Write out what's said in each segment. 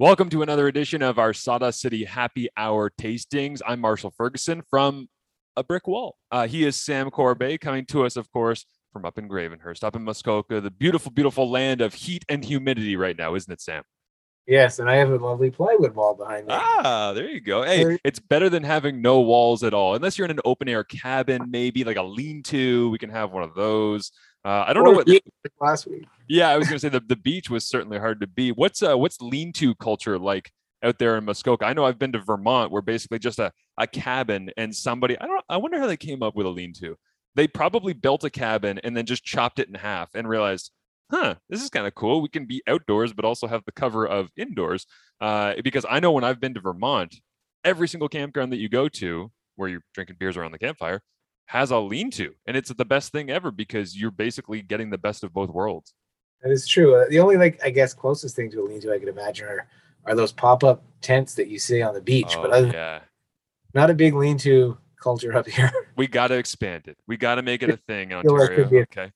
Welcome to another edition of our Sawdust City Happy Hour Tastings. I'm Marshall Ferguson from a brick wall. Uh, he is Sam Corbeil coming to us, of course, from up in Gravenhurst, up in Muskoka, the beautiful, beautiful land of heat and humidity right now, isn't it, Sam? Yes, and I have a lovely plywood wall behind me. Ah, there you go. Hey, it's better than having no walls at all, unless you're in an open air cabin, maybe like a lean to. We can have one of those. Uh, I don't know what last week. Yeah, I was gonna say the, the beach was certainly hard to be. What's uh what's lean to culture like out there in Muskoka? I know I've been to Vermont where basically just a, a cabin and somebody I don't I wonder how they came up with a lean to. They probably built a cabin and then just chopped it in half and realized, huh, this is kind of cool. We can be outdoors but also have the cover of indoors. Uh, because I know when I've been to Vermont, every single campground that you go to where you're drinking beers around the campfire has a lean to and it's the best thing ever because you're basically getting the best of both worlds. That is true. Uh, the only like i guess closest thing to a lean to i could imagine are are those pop-up tents that you see on the beach oh, but other, yeah. not a big lean to culture up here. We got to expand it. We got to make it a thing in ontario okay?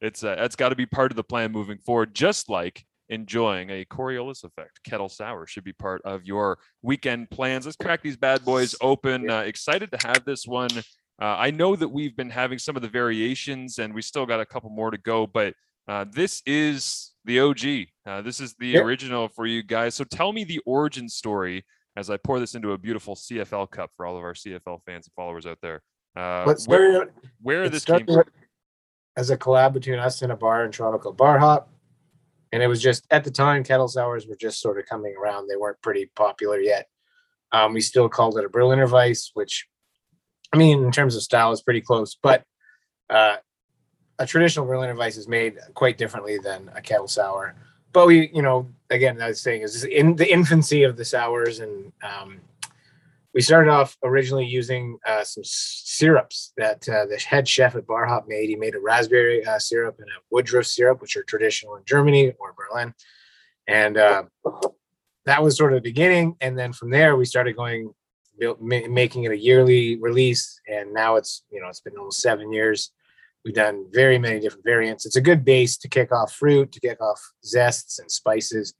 It's uh, that's got to be part of the plan moving forward just like enjoying a Coriolis effect. Kettle sour should be part of your weekend plans. Let's crack these bad boys open. Uh, excited to have this one uh, I know that we've been having some of the variations and we still got a couple more to go, but uh, this is the OG. Uh, this is the original for you guys. So tell me the origin story as I pour this into a beautiful CFL cup for all of our CFL fans and followers out there. Uh, where where this came from? As a collab between us and a bar in Toronto called Bar Hop. And it was just at the time, kettle sours were just sort of coming around. They weren't pretty popular yet. Um, we still called it a Berliner Weiss, which I mean, in terms of style, it's pretty close, but uh, a traditional Berliner Weiss is made quite differently than a kettle sour. But we, you know, again, I was saying is in the infancy of the sours, and um, we started off originally using uh, some syrups that uh, the head chef at Bar Hop made. He made a raspberry uh, syrup and a woodruff syrup, which are traditional in Germany or Berlin, and uh, that was sort of the beginning. And then from there, we started going built, ma- making it a yearly release, and now it's you know it's been almost seven years. We've done very many different variants. It's a good base to kick off fruit, to kick off zests and spices.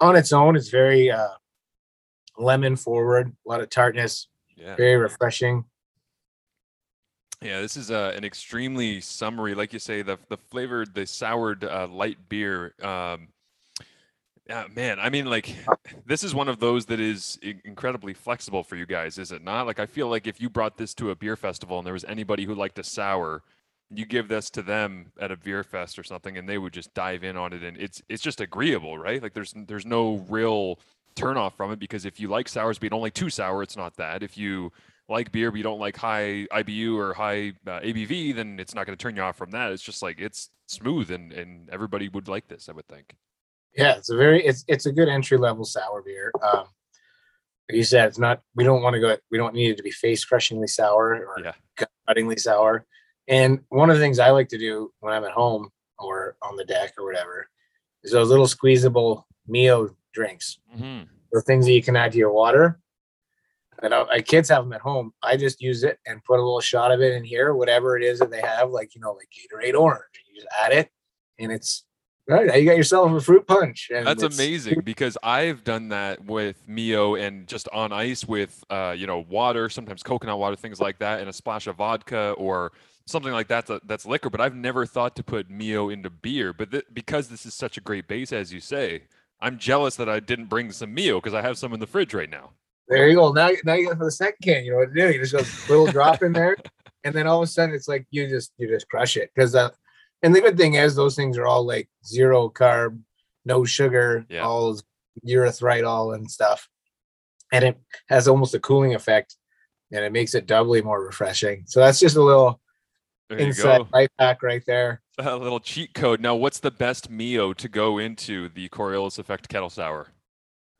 On its own, it's very uh, lemon forward, a lot of tartness, yeah. very refreshing. Yeah, this is uh, an extremely summery, like you say, the the flavored, the soured uh, light beer. Um, yeah, man. I mean, like, this is one of those that is incredibly flexible for you guys, is it not? Like, I feel like if you brought this to a beer festival and there was anybody who liked a sour, you give this to them at a beer fest or something, and they would just dive in on it, and it's it's just agreeable, right? Like, there's there's no real turnoff from it because if you like sours, but like too sour, it's not that. If you like beer but you don't like high IBU or high uh, ABV, then it's not going to turn you off from that. It's just like it's smooth, and and everybody would like this, I would think. Yeah, it's a very it's it's a good entry level sour beer. Um, like you said, it's not. We don't want to go. We don't need it to be face crushingly sour or yeah. cuttingly sour. And one of the things I like to do when I'm at home or on the deck or whatever is those little squeezable Mio drinks. Mm-hmm. The things that you can add to your water. And I, kids have them at home. I just use it and put a little shot of it in here, whatever it is that they have, like you know, like Gatorade Orange. You just add it, and it's Right now you got yourself a fruit punch. That's amazing because I've done that with Mio and just on ice with uh, you know water, sometimes coconut water, things like that, and a splash of vodka or something like that that's liquor. But I've never thought to put Mio into beer. But th- because this is such a great base, as you say, I'm jealous that I didn't bring some Mio because I have some in the fridge right now. There you go. Now, now you got for the second can. You know what to do. You just go a little drop in there, and then all of a sudden it's like you just you just crush it because uh, and the good thing is those things are all like zero carb, no sugar, yeah. all erythritol and stuff. And it has almost a cooling effect and it makes it doubly more refreshing. So that's just a little inside life hack right there. A little cheat code. Now, what's the best Mio to go into the Coriolis Effect Kettle Sour?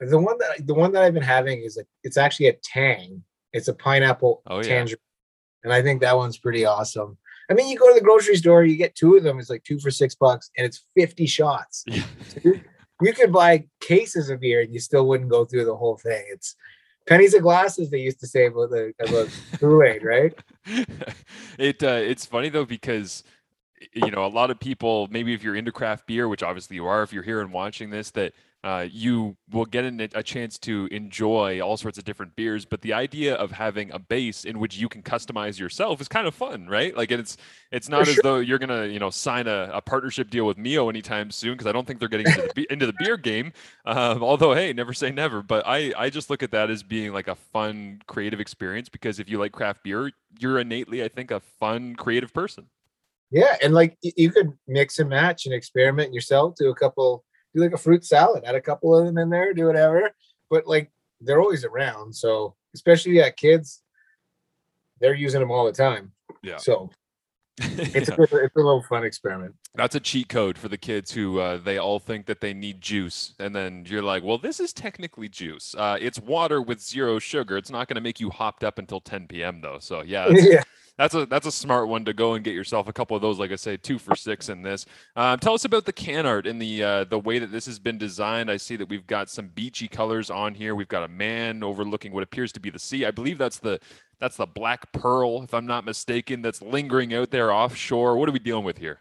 The one that the one that I've been having is a it's actually a tang. It's a pineapple oh, yeah. And I think that one's pretty awesome. I mean, you go to the grocery store, you get two of them. It's like two for six bucks, and it's fifty shots. you, you could buy cases of beer, and you still wouldn't go through the whole thing. It's pennies of glasses. They used to say about the about Kool Aid, right? it uh, it's funny though because you know a lot of people maybe if you're into craft beer, which obviously you are, if you're here and watching this, that uh, you will get an, a chance to enjoy all sorts of different beers. But the idea of having a base in which you can customize yourself is kind of fun, right? Like it's it's not as though you're gonna you know sign a, a partnership deal with Mio anytime soon because I don't think they're getting into the, into the beer game. Um, although hey, never say never. But I I just look at that as being like a fun creative experience because if you like craft beer, you're innately I think a fun creative person. Yeah, and like you could mix and match and experiment yourself to a couple do like a fruit salad, add a couple of them in there, do whatever. But like they're always around. So especially at kids, they're using them all the time. Yeah. So it's, yeah. a, it's a little fun experiment. That's a cheat code for the kids who uh, they all think that they need juice, and then you're like, "Well, this is technically juice. Uh, it's water with zero sugar. It's not going to make you hopped up until 10 p.m. though." So yeah, yeah that's a that's a smart one to go and get yourself a couple of those. Like I say, two for six in this. Um, tell us about the can art and the uh, the way that this has been designed. I see that we've got some beachy colors on here. We've got a man overlooking what appears to be the sea. I believe that's the that's the black pearl, if I'm not mistaken, that's lingering out there offshore. What are we dealing with here?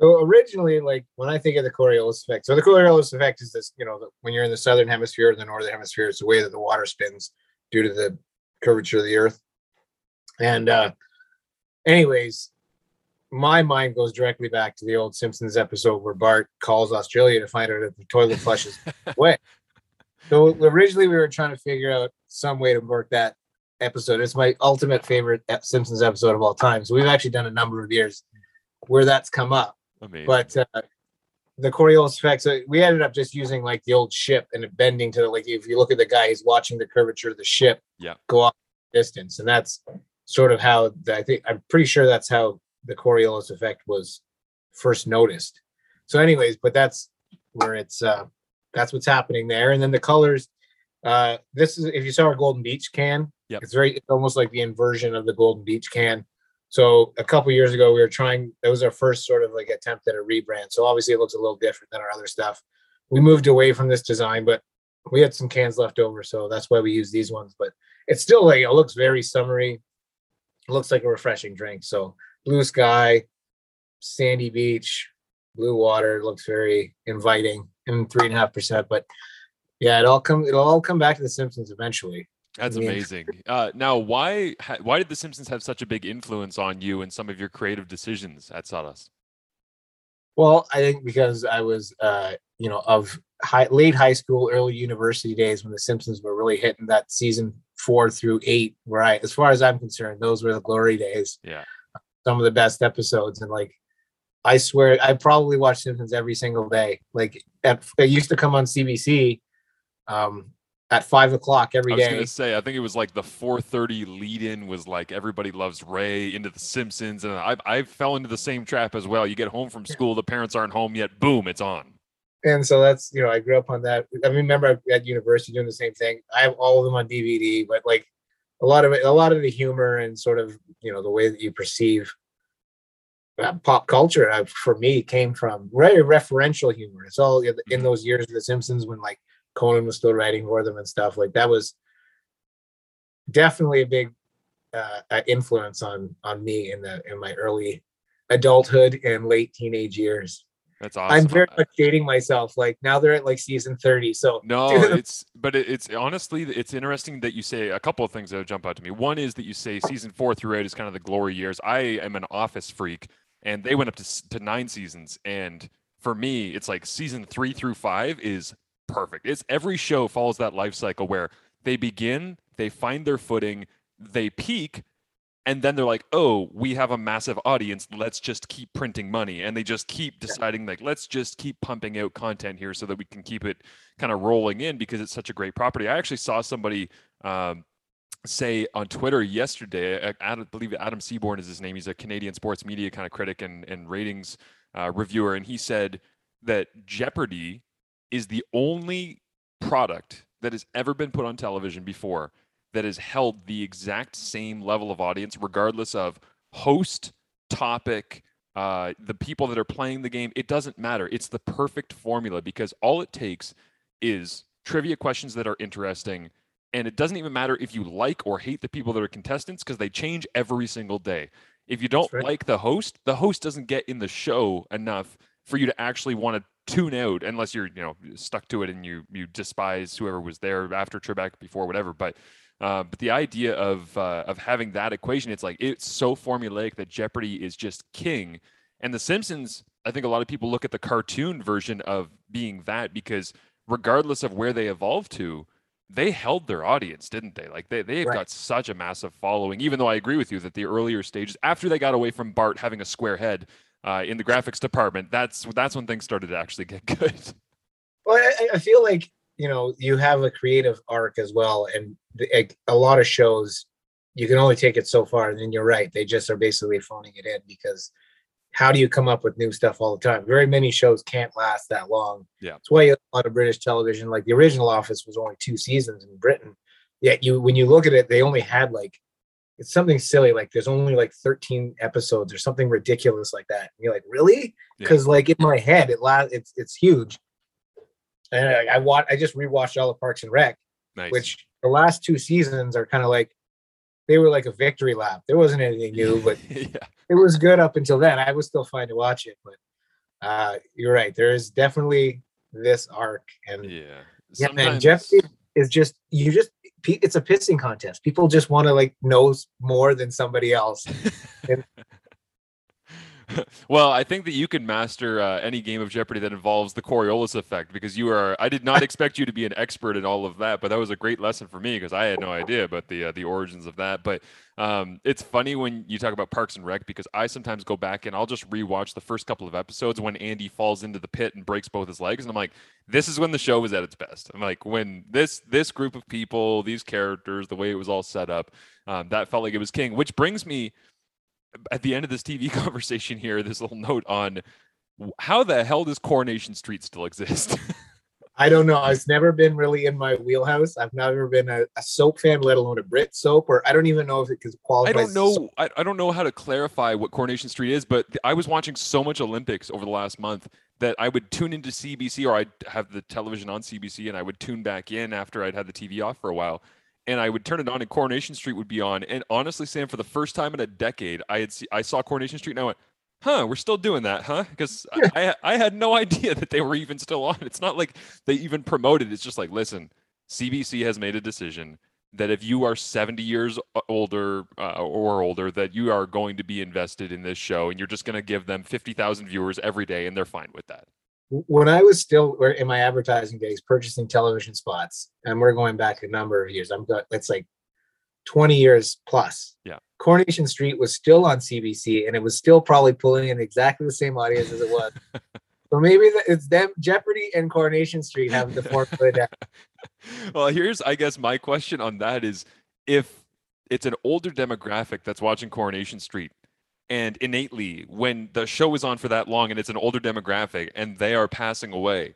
So originally, like when I think of the Coriolis effect, so the Coriolis effect is this, you know, when you're in the southern hemisphere or the northern hemisphere, it's the way that the water spins due to the curvature of the earth. And uh, anyways, my mind goes directly back to the old Simpsons episode where Bart calls Australia to find out if the toilet flushes away. So originally we were trying to figure out some way to work that episode. It's my ultimate favorite Simpsons episode of all time. So we've actually done a number of years where that's come up. Amazing. But uh, the Coriolis effect, so we ended up just using like the old ship and bending to the like if you look at the guy, he's watching the curvature of the ship yeah. go off distance. And that's sort of how the, I think I'm pretty sure that's how the Coriolis effect was first noticed. So, anyways, but that's where it's uh that's what's happening there. And then the colors, uh this is if you saw our Golden Beach can, yeah, it's very it's almost like the inversion of the Golden Beach can. So a couple years ago, we were trying. That was our first sort of like attempt at a rebrand. So obviously, it looks a little different than our other stuff. We moved away from this design, but we had some cans left over, so that's why we use these ones. But it's still like it looks very summery looks like a refreshing drink. So blue sky, sandy beach, blue water looks very inviting and three and a half percent. But yeah, it all come it'll all come back to the Simpsons eventually. That's I mean, amazing. Uh, now, why why did the Simpsons have such a big influence on you and some of your creative decisions at Sawdust? Well, I think because I was, uh, you know, of high, late high school, early university days when the Simpsons were really hitting that season four through eight, where I, as far as I'm concerned, those were the glory days. Yeah. Some of the best episodes. And like, I swear, I probably watched Simpsons every single day. Like, at, it used to come on CBC um, at five o'clock every day. I was gonna say, I think it was like the 4:30 lead-in was like everybody loves Ray into the Simpsons, and I I fell into the same trap as well. You get home from school, the parents aren't home yet, boom, it's on and so that's you know I grew up on that. I remember at university doing the same thing. I have all of them on DVD, but like a lot of it, a lot of the humor and sort of you know the way that you perceive uh, pop culture uh, for me came from very referential humor. It's all in mm-hmm. those years of The Simpsons when like Conan was still writing for them and stuff like that was definitely a big uh, uh influence on on me in the in my early adulthood and late teenage years. That's awesome. I'm very much dating myself. Like now they're at like season 30. So no, it's but it, it's honestly it's interesting that you say a couple of things that jump out to me. One is that you say season four through eight is kind of the glory years. I am an office freak, and they went up to to nine seasons. And for me, it's like season three through five is perfect. It's every show follows that life cycle where they begin, they find their footing, they peak, and then they're like oh we have a massive audience. Let's just keep printing money. And they just keep deciding like let's just keep pumping out content here so that we can keep it kind of rolling in because it's such a great property. I actually saw somebody um, say on twitter yesterday i believe adam seaborn is his name. He's a canadian sports media kind of critic and, and ratings uh, reviewer. And he said that jeopardy is the only product that has ever been put on television before that has held the exact same level of audience, regardless of host, topic, uh, the people that are playing the game. It doesn't matter. It's the perfect formula because all it takes is trivia questions that are interesting. And it doesn't even matter if you like or hate the people that are contestants because they change every single day. If you don't right. like the host, the host doesn't get in the show enough for you to actually want to tune out unless you're you know stuck to it and you you despise whoever was there after Trebek before whatever but uh, but the idea of uh, of having that equation it's like it's so formulaic that Jeopardy is just king and the Simpsons I think a lot of people look at the cartoon version of being that because regardless of where they evolved to they held their audience, didn't they? Like they they've Right. got such a massive following. Even though I agree with you that the earlier stages, after they got away from Bart having a square head uh, in the graphics department, that's that's when things started to actually get good. Well, I, I feel like you know you have a creative arc as well, and the, a lot of shows you can only take it so far. And then you're right; they just are basically phoning it in because how do you come up with new stuff all the time? Very many shows can't last that long. Yeah. that's why a lot of British television, like the original Office, was only two seasons in Britain. Yet you, when you look at it, they only had like it's something silly, like there's only like 13 episodes or something ridiculous like that. And you're like, really? Yeah. Because like in my head, it lasts. It's it's huge. And I, I watch. I just rewatched all the Parks and Rec, Nice. which the last two seasons are kind of like they were like a victory lap. There wasn't anything new, but yeah, it was good up until then. I was still fine to watch it, but uh, you're right. There is definitely this arc, and yeah. yeah, man, Jeopardy is just you just it's a pissing contest. People just want to like know more than somebody else. well, I think that you can master uh, any game of Jeopardy that involves the Coriolis effect because you are. I did not expect you to be an expert in all of that, but that was a great lesson for me because I had no idea about the uh, the origins of that. But um, it's funny when you talk about Parks and Rec because I sometimes go back and I'll just rewatch the first couple of episodes when Andy falls into the pit and breaks both his legs, and I'm like, this is when the show was at its best. I'm like, when this this group of people, these characters, the way it was all set up, um, that felt like it was king. Which brings me at the end of this TV conversation here, this little note on how the hell does Coronation Street still exist? I don't know. It's never been really in my wheelhouse. I've never been a, a soap fan, let alone a Brit soap, or I don't even know if it could qualify. I don't as a soap. know. I, I don't know how to clarify what Coronation Street is, but I was watching so much Olympics over the last month that I would tune into CBC or I'd have the television on CBC and I would tune back in after I'd had the TV off for a while. And I would turn it on and Coronation Street would be on. And honestly, Sam, for the first time in a decade, I had see, I saw Coronation Street and I went, huh, we're still doing that, huh? Because I, I had no idea that they were even still on. It's not like they even promoted. It's just like, listen, CBC has made a decision that if you are 70 years older uh, or older, that you are going to be invested in this show and you're just going to give them 50,000 viewers every day and they're fine with that. When I was still in my advertising days purchasing television spots, and we're going back a number of years. I'm got it's like 20 years plus. Yeah. Coronation Street was still on CBC and it was still probably pulling in exactly the same audience as it was. so maybe it's them Jeopardy and Coronation Street have the formula down. well, here's, I guess, my question on that is if it's an older demographic that's watching Coronation Street, and innately, when the show is on for that long and it's an older demographic and they are passing away,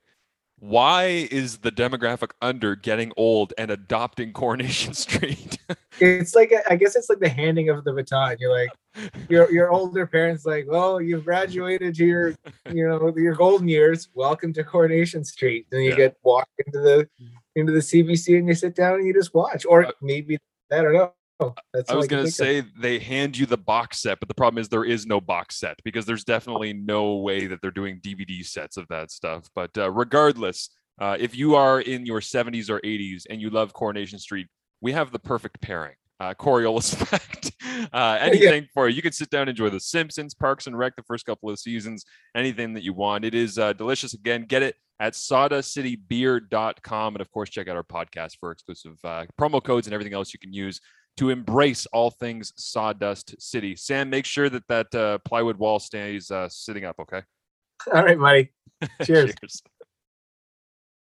why is the demographic under getting old and adopting Coronation Street? It's like I guess it's like the handing of the baton. You're like your your older parents like, well you've graduated to your you know your golden years. Welcome to Coronation Street. Then you Yeah. get walked into the into the CBC and you sit down and you just watch. Or Uh, maybe I don't know. That's I was gonna think of. say they hand you the box set, but the problem is there is no box set because there's definitely no way that they're doing DVD sets of that stuff. But uh, regardless, uh, if you are in your 70s or 80s and you love Coronation Street, we have the perfect pairing. Uh, Coriolis effect. Uh, anything for you. You could sit down and enjoy The Simpsons, Parks and Rec, the first couple of seasons, anything that you want. It is uh, delicious. Again, get it at sawdustcitybeer.com. And of course, check out our podcast for exclusive uh, promo codes and everything else you can use to embrace all things Sawdust City. Sam, make sure that that uh, plywood wall stays uh, sitting up. Okay. All right, buddy. Cheers. Cheers.